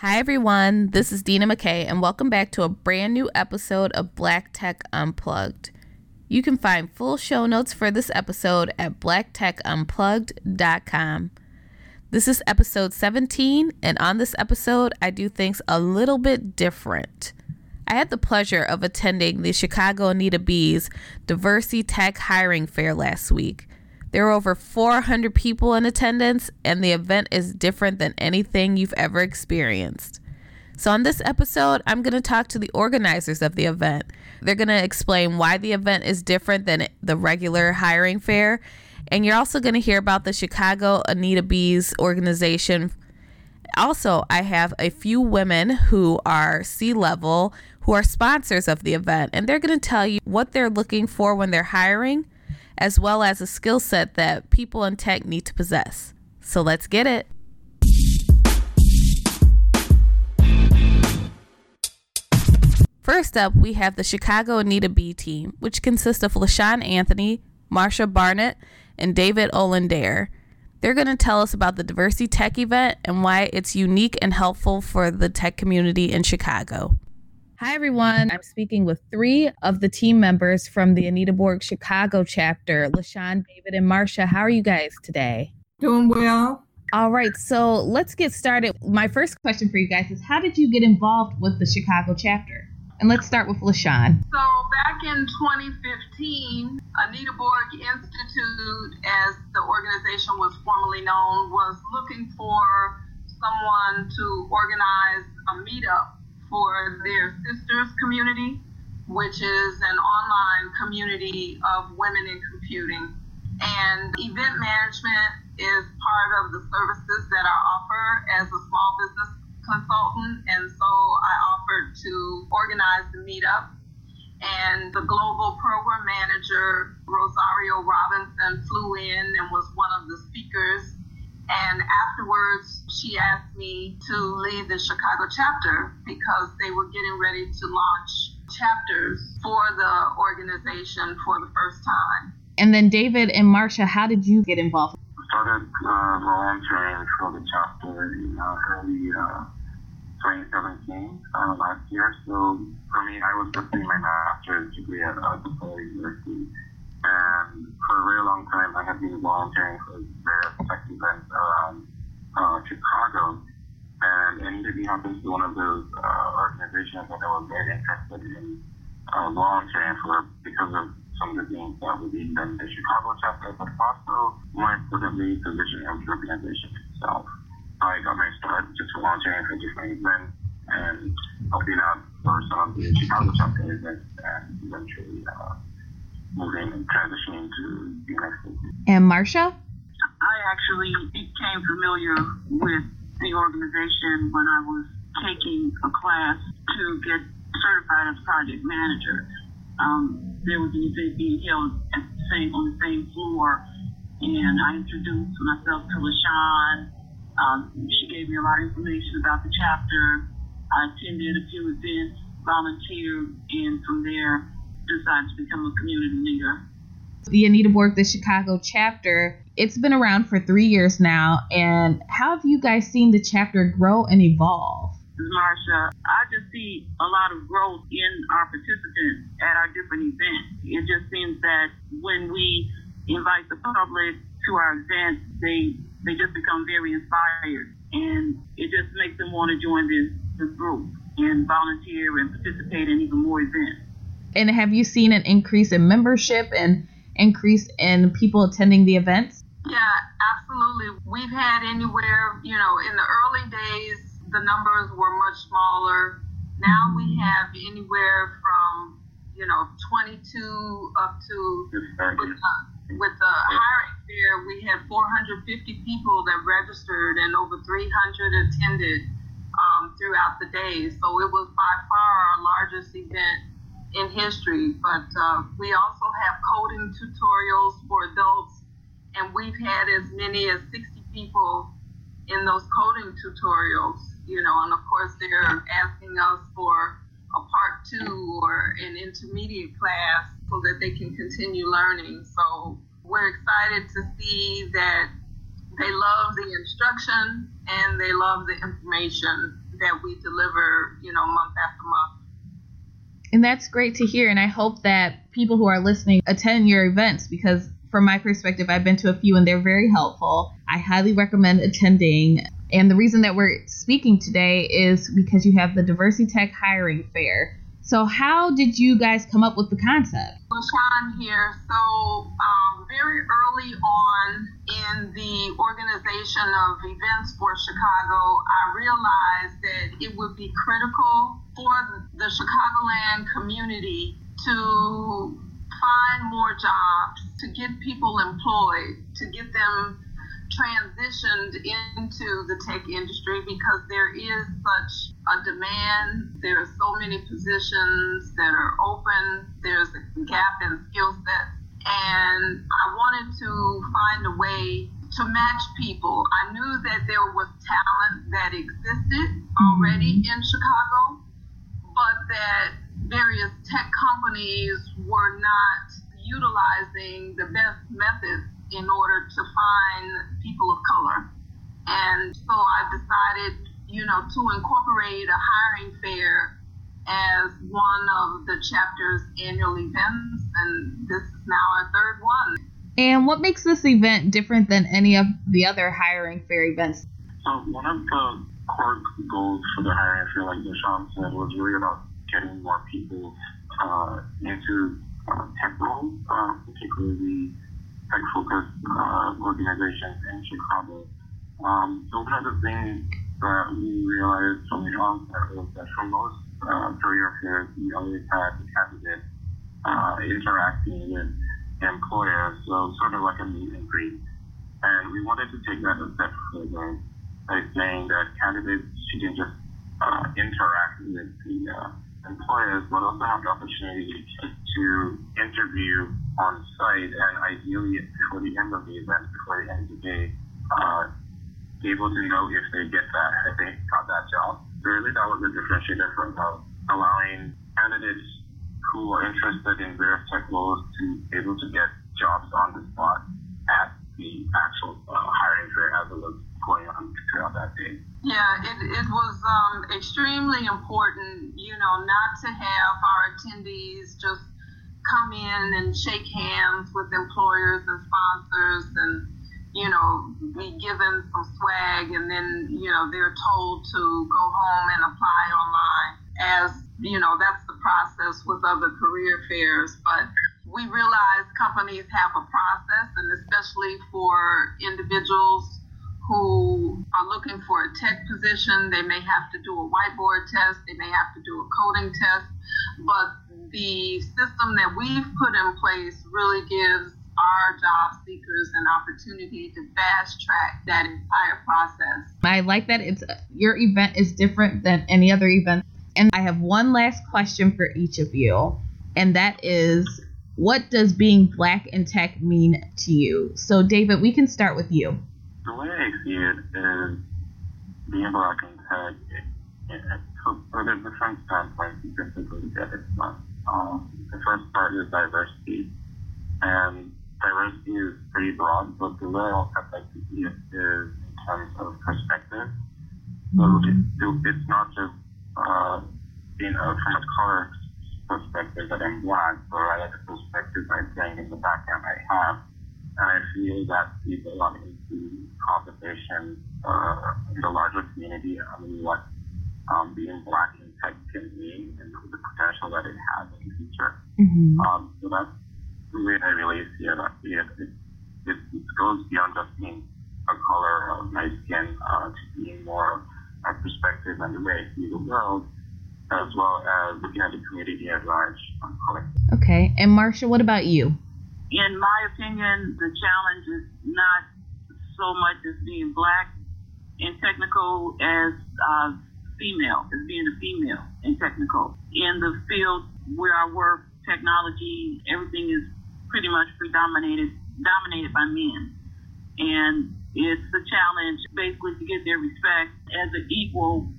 Hi, everyone. This is Dina McKay, and welcome back to a brand new episode of Black Tech Unplugged. You can find full show notes for this episode at blacktechunplugged.com. This is episode 17, and on this episode, I do things a little bit different. I had the pleasure of attending the Chicago Anita B's Diversity Tech Hiring Fair last week. There were over 400 people in attendance, and the event is different than anything you've ever experienced. So, on this episode, I'm going to talk to the organizers of the event. They're going to explain why the event is different than the regular hiring fair. And you're also going to hear about the Chicago Anita B's organization. Also, I have a few women who are C level who are sponsors of the event, and they're going to tell you what they're looking for when they're hiring as well as a skill set that people in tech need to possess. So let's get it. First up, we have the Chicago Anita B team, which consists of LaShawn Anthony, Marsha Barnett, and David Olandare. They're going to tell us about the Diversity Tech event and why it's unique and helpful for the tech community in Chicago. Hi, everyone. I'm speaking with three of the team members from the Anita Borg Chicago chapter LaShawn, David, and Marsha. How are you guys today? Doing well. All right, so let's get started. My first question for you guys is How did you get involved with the Chicago chapter? And let's start with LaShawn. So, back in 2015, Anita Borg Institute, as the organization was formerly known, was looking for someone to organize a meetup for their sisters community, which is an online community of women in computing. And event management is part of the services that I offer as a small business consultant. And so I offered to organize the meetup. And the global program manager, Rosario Robinson, flew in and was one of the speakers and afterwards, she asked me to lead the Chicago chapter because they were getting ready to launch chapters for the organization for the first time. And then, David and Marsha, how did you get involved? I started uh, volunteering for the chapter in uh, early uh, 2017, uh, last year. So for me, I was pursuing my master's degree at uh, DePaul University. And for a very long time, I have been volunteering for various tech events around uh, Chicago. And NEW happens to one of those uh, organizations that I was very interested in uh, volunteering for because of some of the things that were being done in the Chicago chapter, but also more importantly, the vision of the organization itself. I got my start just volunteering for different events and helping out for some of the Chicago chapter events and eventually uh, moving and transitioning to the next And Marsha? I actually became familiar with the organization when I was taking a class to get certified as project manager. Um, there was an event being held at the same on the same floor, and I introduced myself to LaShawn. Um, she gave me a lot of information about the chapter. I attended a few events, volunteered, and from there decided to become a community leader. The Anita Borg, the Chicago chapter, it's been around for three years now. And how have you guys seen the chapter grow and evolve? Marsha, I just see a lot of growth in our participants at our different events. It just seems that when we invite the public to our events, they they just become very inspired, and it just makes them want to join this, this group and volunteer and participate in even more events. And have you seen an increase in membership and increase in people attending the events? Yeah, absolutely. We've had anywhere, you know, in the early days, the numbers were much smaller. Now we have anywhere from, you know, 22 up to, with the, with the hiring fair, we had 450 people that registered and over 300 attended um, throughout the day. So it was by far our largest event in history, but uh, we also have coding tutorials for adults, and we've had as many as 60 people in those coding tutorials, you know, and of course they're asking us for a part two or an intermediate class so that they can continue learning. So we're excited to see that they love the instruction and they love the information that we deliver, you know, month after month. And that's great to hear. And I hope that people who are listening attend your events because, from my perspective, I've been to a few and they're very helpful. I highly recommend attending. And the reason that we're speaking today is because you have the Diversity Tech Hiring Fair. So, how did you guys come up with the concept? LaShawn here. So, um, very early on in the organization of events for Chicago, I realized that it would be critical for the Chicagoland community to find more jobs, to get people employed, to get them transitioned into the tech industry because there is such a demand. There are so many positions that are open. There's a gap in skill sets. And I wanted to find a way to match people. I knew that there was talent that existed already mm-hmm. in Chicago, but that various tech companies were not utilizing the best methods in order to find people of color. And so I decided, you know, to incorporate a hiring fair as one of the chapter's annual events, and this is now our third one. And what makes this event different than any of the other hiring fair events? So one of the core goals for the hiring fair, like Deshaun said, was really about getting more people uh, into uh, tech roles, uh, particularly tech focused uh, organizations in Chicago. Um, so one of the things that we realized from the onset that for most uh, career fairs, we always had the candidate uh, interacting with employers, so sort of like a meet and greet. And we wanted to take that a step further by saying that candidates shouldn't just uh, interact with the uh, employers, but also have the opportunity to interview on site and ideally before the end of the event, before the end of the day, uh, able to know if they get that, if they got that job. Really that was a differentiator from uh, allowing candidates who are interested in various tech roles to be able to get jobs on the spot at the actual uh, hiring fair as it was going on throughout that day. Yeah, it, it was um, extremely important, you know, not to have our attendees just come in and shake hands with employers and sponsors and, you know, be given some swag and then, you know, they're told to go home and apply online as, you know, that's the process with other career fairs. But we realize companies have a process and especially for individuals who are looking for a tech position. They may have to do a whiteboard test, they may have to do a coding test, but the system that we've put in place really gives our job seekers an opportunity to fast track that entire process. I like that it's your event is different than any other event. And I have one last question for each of you, and that is what does being black in tech mean to you? So David, we can start with you the way I see it is being black in tech, it, it, it, so, so there's different standpoints you can a look at it. Um, the first part is diversity, and diversity is pretty broad, but the way I like to see it is in terms of perspective. So it, it's not just uh, you know from a color perspective that I'm black, but rather the perspective I'm saying in the background I have I feel that people are into conversation uh, in the larger community I mean, what um, being black in tech can mean and the potential that it has in the future. Mm-hmm. Um, so that's the way I really see it. It, it, it, it goes beyond just being a color of my skin uh, to being more a perspective and the way I see the world as well as looking at the community at large on color. Okay. And Marsha, what about you? In my opinion, the challenge is not so much as being black and technical as uh, female, as being a female and technical. In the field where I work, technology, everything is pretty much predominated dominated by men. And it's a challenge basically to get their respect as an equal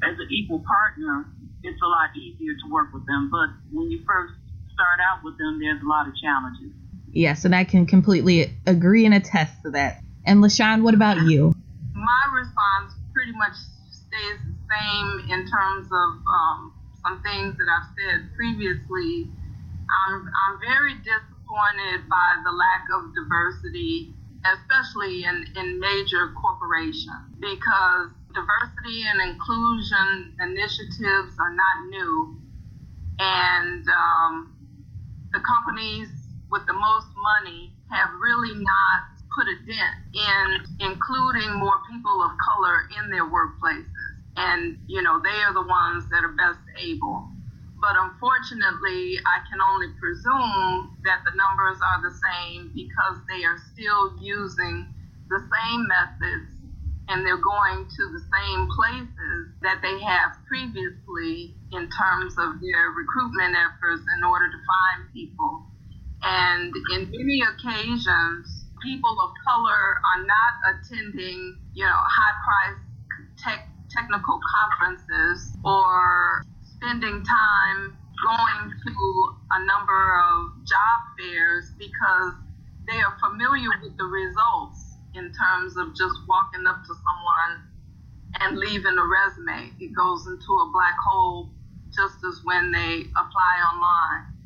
as an equal partner, it's a lot easier to work with them. But when you first start out with them, there's a lot of challenges. Yes, and I can completely agree and attest to that. And LaShawn, what about you? My response pretty much stays the same in terms of um, some things that I've said previously. I'm, I'm very disappointed by the lack of diversity, especially in, in major corporations, because diversity and inclusion initiatives are not new. And um, the companies with the most money have really not put a dent in including more people of color in their workplaces. And, you know, they are the ones that are best able. But unfortunately, I can only presume that the numbers are the same because they are still using the same methods and they're going to the same places that they have previously in terms of their recruitment efforts in order to find people. And in many occasions, people of color are not attending, you know, high priced tech, technical conferences or spending time going to a number of job fairs because they are familiar with the results in terms of just walking up to someone and leaving a resume. It goes into a black hole just as when they apply online.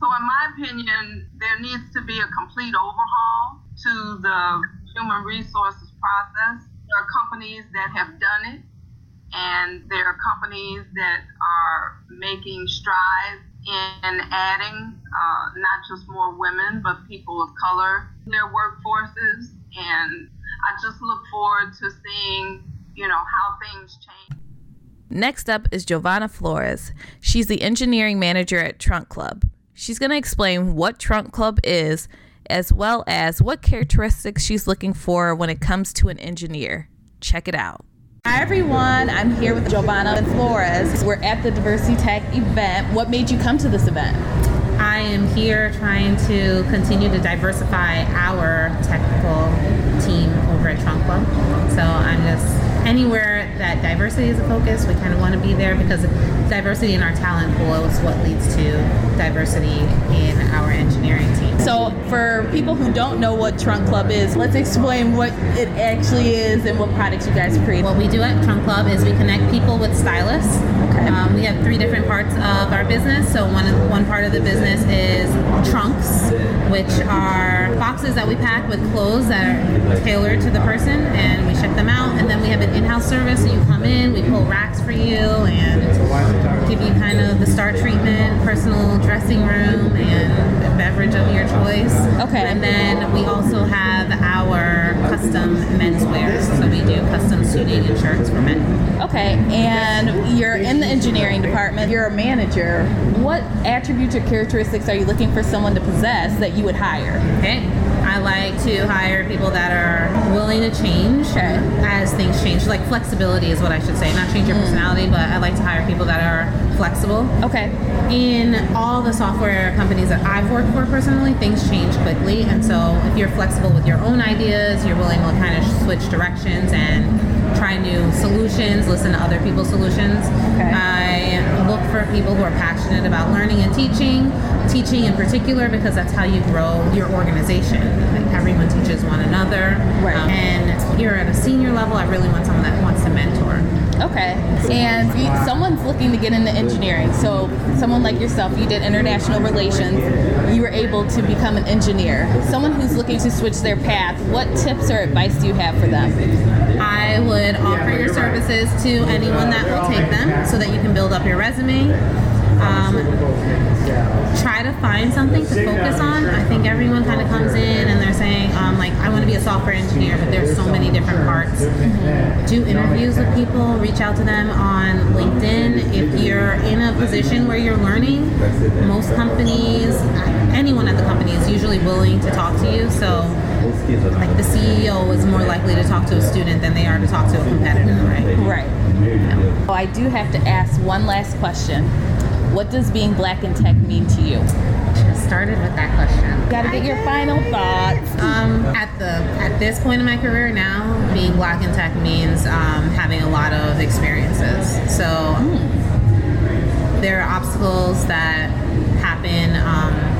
So, in my opinion, there needs to be a complete overhaul to the human resources process. There are companies that have done it, and there are companies that are making strides in adding uh, not just more women, but people of color in their workforces. And I just look forward to seeing, you know, how things change. Next up is Giovanna Flores. She's the engineering manager at Trunk Club. She's going to explain what Trunk Club is, as well as what characteristics she's looking for when it comes to an engineer. Check it out. Hi everyone, I'm here with Giovanna and Flores. We're at the Diversity Tech event. What made you come to this event? I am here trying to continue to diversify our technical team over at Trunk Club. So I'm just anywhere that diversity is a focus, we kind of want to be there because diversity in our talent pool is what leads to diversity in our engineering team. So, for people who don't know what Trunk Club is, let's explain what it actually is and what products you guys create. What we do at Trunk Club is we connect people with stylists. Okay. Um, we have three different parts of our business. So, one one part of the business is trunks, which are boxes that we pack with clothes that are tailored to the person, and we ship them out. And then we have an in-house service. So you come in, we pull racks for you, and give you kind of the star treatment, personal dressing room, and beverage of your choice. Okay. And then we also have our custom menswear. So we do custom suiting and shirts for men. Okay. And you're in the engineering department. You're a manager. What attributes or characteristics are you looking for someone to possess that you would hire? Okay. I like to hire people that are willing to change okay. as things change. Like flexibility is what I should say. Not change your mm. personality, but I like to hire people that are flexible. Okay. In all the software companies that I've worked for personally, things change quickly. And so if you're flexible with your own ideas, you're willing to kind of switch directions and try new solutions, listen to other people's solutions. Okay. I look for people who are passionate about learning and teaching, teaching in particular because that's how you grow your organization. Like everyone teaches one another. Right. Um, and you're at a senior level, I really want someone that wants to mentor. Okay. And someone's looking to get into engineering. So, someone like yourself, you did international relations, you were able to become an engineer. Someone who's looking to switch their path, what tips or advice do you have for them? I would offer your services to anyone that will take them so that you can build up your resume. Um, try to find something to focus on. I think everyone kind of comes in and they're saying, um, like, I want to be a software engineer, but there's so many different parts. Do interviews with people, reach out to them on LinkedIn. If you're in a position where you're learning, most companies, anyone at the company is usually willing to talk to you. So, like, the CEO is more likely to talk to a student than they are to talk to a competitor, right? Right. Yeah. Oh, I do have to ask one last question. What does being black in tech mean to you? started with that question. Got to get your final thoughts. Um, at the at this point in my career now, being black in tech means um, having a lot of experiences. So mm. there are obstacles that happen. Um,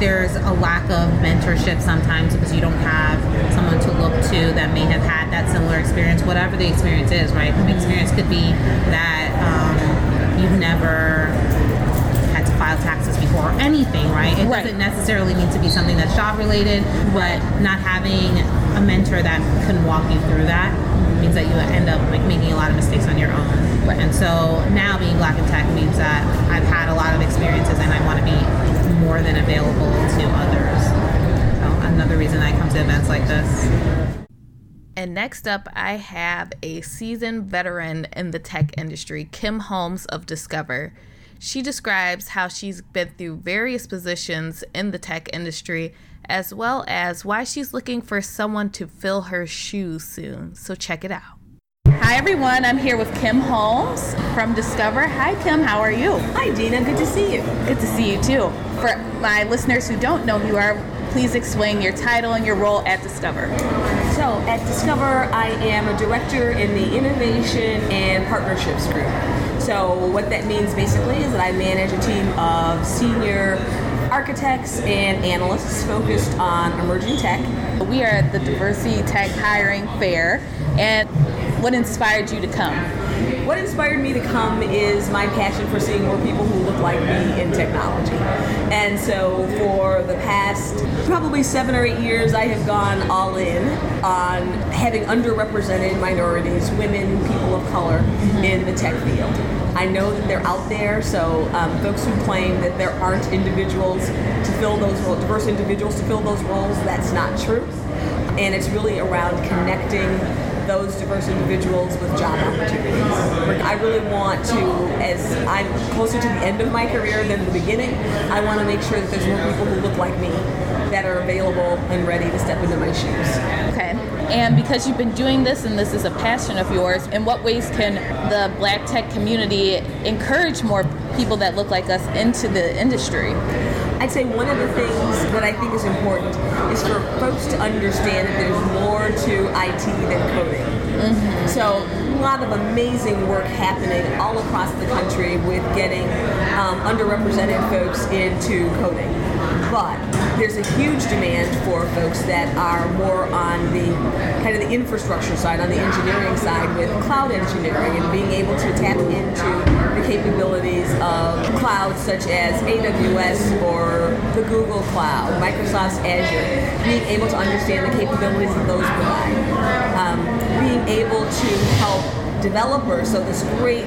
there's a lack of mentorship sometimes because you don't have someone to look to that may have had that similar experience, whatever the experience is, right? The experience could be that um, you've never had to file taxes before or anything, right? It Right. doesn't necessarily need to be something that's job related, but not having a mentor that can walk you through that means that you end up like making a lot of mistakes on your own. Right. And so now being black in tech means that I've had a lot of experiences and I want to be more than available to others. So another reason I come to events like this. And next up, I have a seasoned veteran in the tech industry, Kim Holmes of Discover. She describes how she's been through various positions in the tech industry, as well as why she's looking for someone to fill her shoes soon. So check it out. Hi, everyone. I'm here with Kim Holmes from Discover. Hi, Kim. How are you? Hi, Dina. Good to see you. Good to see you too. For my listeners who don't know who you are, please explain your title and your role at Discover. At Discover, I am a director in the Innovation and Partnerships Group. So, what that means basically is that I manage a team of senior architects and analysts focused on emerging tech. We are at the Diversity Tech Hiring Fair, and what inspired you to come? What inspired me to come is my passion for seeing more people who look like me in technology. And so for the past probably seven or eight years, I have gone all in on having underrepresented minorities, women, people of color in the tech field. I know that they're out there, so um, folks who claim that there aren't individuals to fill those roles, diverse individuals to fill those roles, that's not true. And it's really around connecting those diverse individuals with job opportunities. Like, I really want to, as I'm closer to the end of my career than the beginning, I want to make sure that there's more people who look like me that are available and ready to step into my shoes. Okay. And because you've been doing this and this is a passion of yours, in what ways can the black tech community encourage more people that look like us into the industry? I'd say one of the things that I think is important is for folks to understand that there's more to IT than coding. So a lot of amazing work happening all across the country with getting um, underrepresented folks into coding. But there's a huge demand for folks that are more on the kind of the infrastructure side, on the engineering side with cloud engineering and being able to tap into the capabilities of clouds such as AWS or the Google Cloud, Microsoft's Azure, being able to understand the capabilities that those provide, um, being able to help developers. So this great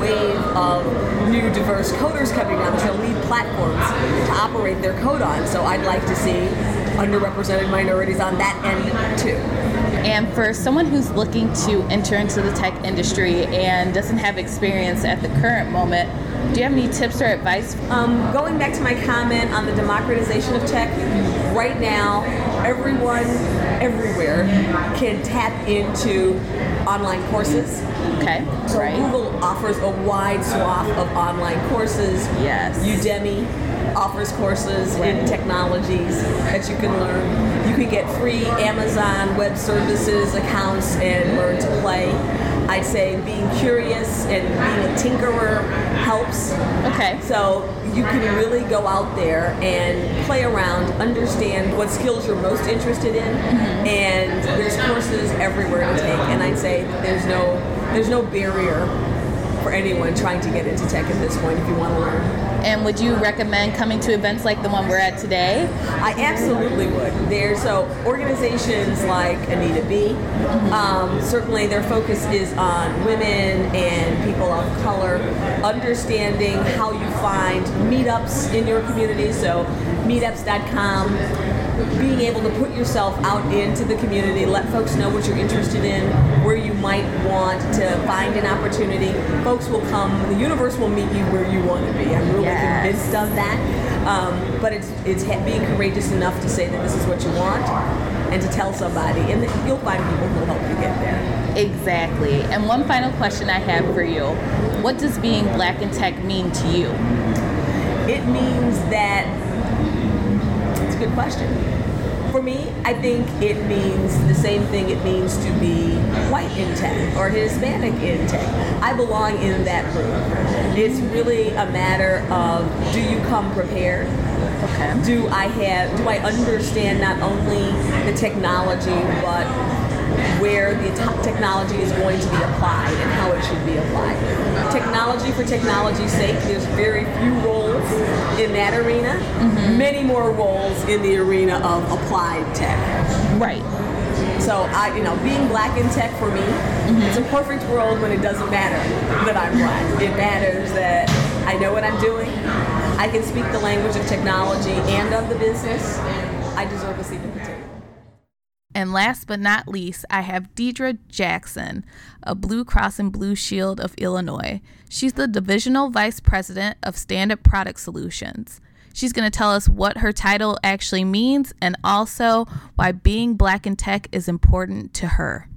wave of new diverse coders coming the trail need platforms to operate their code on. So I'd like to see underrepresented minorities on that end too. And for someone who's looking to enter into the tech industry and doesn't have experience at the current moment, do you have any tips or advice? Um, going back to my comment on the democratization of tech, right now, everyone, everywhere, can tap into online courses. Okay. So right. Google offers a wide swath of online courses. Yes. Udemy offers courses in technologies that you can learn. You can get free Amazon Web Services accounts and learn to play. I'd say being curious and being a tinkerer helps. Okay. So you can really go out there and play around, understand what skills you're most interested in, mm-hmm. and there's courses everywhere to take. And I'd say there's no there's no barrier for anyone trying to get into tech at this point if you want to learn. And would you recommend coming to events like the one we're at today? I absolutely would. There, so organizations like Anita B, um, certainly their focus is on women and people of color, understanding how you find meetups in your community. So, meetups.com, being able to put yourself out into the community, let folks know what you're interested in, where you might want to find an opportunity. Folks will come, the universe will meet you where you want to be. I'm really Yes. convinced of that. Um, but it's it's being courageous enough to say that this is what you want and to tell somebody, and you'll find people who'll help you get there. Exactly. And one final question I have for you What does being black in tech mean to you? It means that a good question. For me, I think it means the same thing it means to be white in tech or Hispanic in tech. I belong in that group. It's really a matter of do you come prepared Okay. Do I have? Do I understand not only the technology, but where the t- technology is going to be applied and how it should be applied. Technology for technology's sake, there's very few roles in that arena, mm-hmm. many more roles in the arena of applied tech. Right. So I, you know, being black in tech for me, mm-hmm. it's a perfect world when it doesn't matter that I'm black. It matters that I know what I'm doing. I can speak the language of technology and of the business. I deserve a seat. And last but not least, I have Deidre Jackson, a Blue Cross and Blue Shield of Illinois. She's the Divisional Vice President of Standard Product Solutions. She's going to tell us what her title actually means and also why being black in tech is important to her.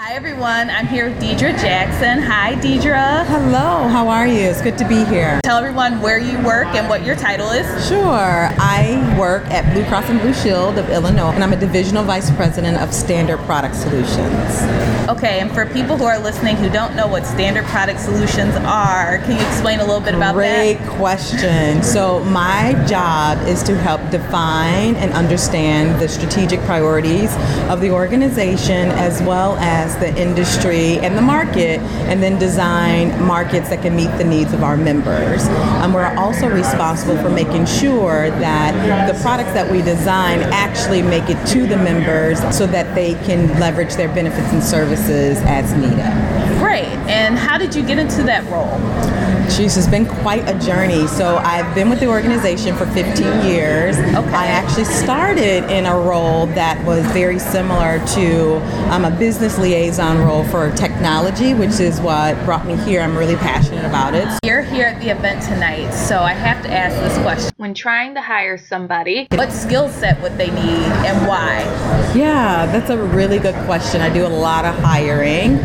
Hi, everyone. I'm here with Deidre Jackson. Hi, Deidre. Hello. How are you? It's good to be here. Tell everyone where you work and what your title is. Sure. I work at Blue Cross and Blue Shield of Illinois, and I'm a divisional vice president of Standard Product Solutions. Okay, and for people who are listening who don't know what Standard Product Solutions are, can you explain a little bit about Great that? Great question. So, my job is to help define and understand the strategic priorities of the organization as well as the industry and the market, and then design markets that can meet the needs of our members. And we're also responsible for making sure that the products that we design actually make it to the members so that they can leverage their benefits and services as needed. Great. And how did you get into that role? Jeez, it's been quite a journey. So I've been with the organization for 15 years. Okay. I actually started in a role that was very similar to um, a business liaison role for technology, which is what brought me here. I'm really passionate about it. You're here at the event tonight, so I have to ask this question. When trying to hire somebody, what skill set would they need and why? Yeah, that's a really good question. I do a lot of hiring.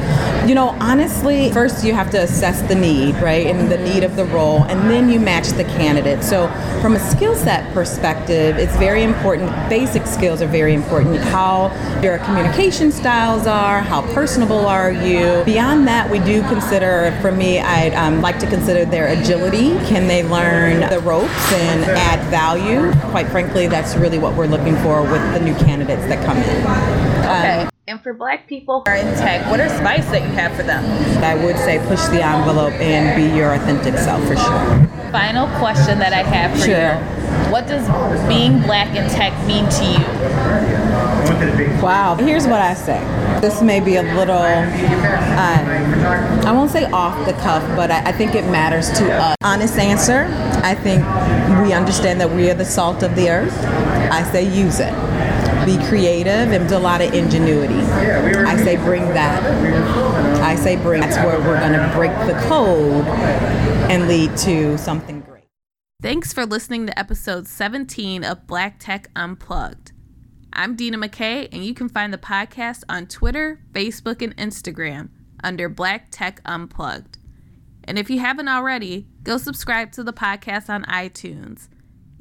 You know, honestly, first you have to assess the need, right? And the need of the role, and then you match the candidate. So, from a skill set perspective, it's very important. Basic skills are very important. How your communication styles are, how personable are you. Beyond that, we do consider, for me, I'd um, like to consider their agility. Can they learn the ropes and add value? Quite frankly, that's really what we're looking for with the new candidates that come in. Okay. Um, and for black people who are in tech, what are spice that you have for them? I would say push the envelope and be your authentic self for sure. Final question that I have for sure. you. What does being black in tech mean to you? Wow. Here's what I say. This may be a little, uh, I won't say off the cuff, but I, I think it matters to us. Honest answer, I think we understand that we are the salt of the earth. I say use it be creative and a lot of ingenuity. I say bring that. I say bring. That's where we're going to break the code and lead to something great. Thanks for listening to episode 17 of Black Tech Unplugged. I'm Dina McKay, and you can find the podcast on Twitter, Facebook, and Instagram under Black Tech Unplugged. And if you haven't already, go subscribe to the podcast on iTunes.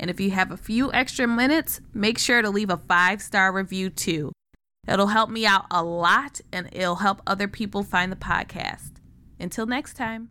And if you have a few extra minutes, make sure to leave a five star review too. It'll help me out a lot and it'll help other people find the podcast. Until next time.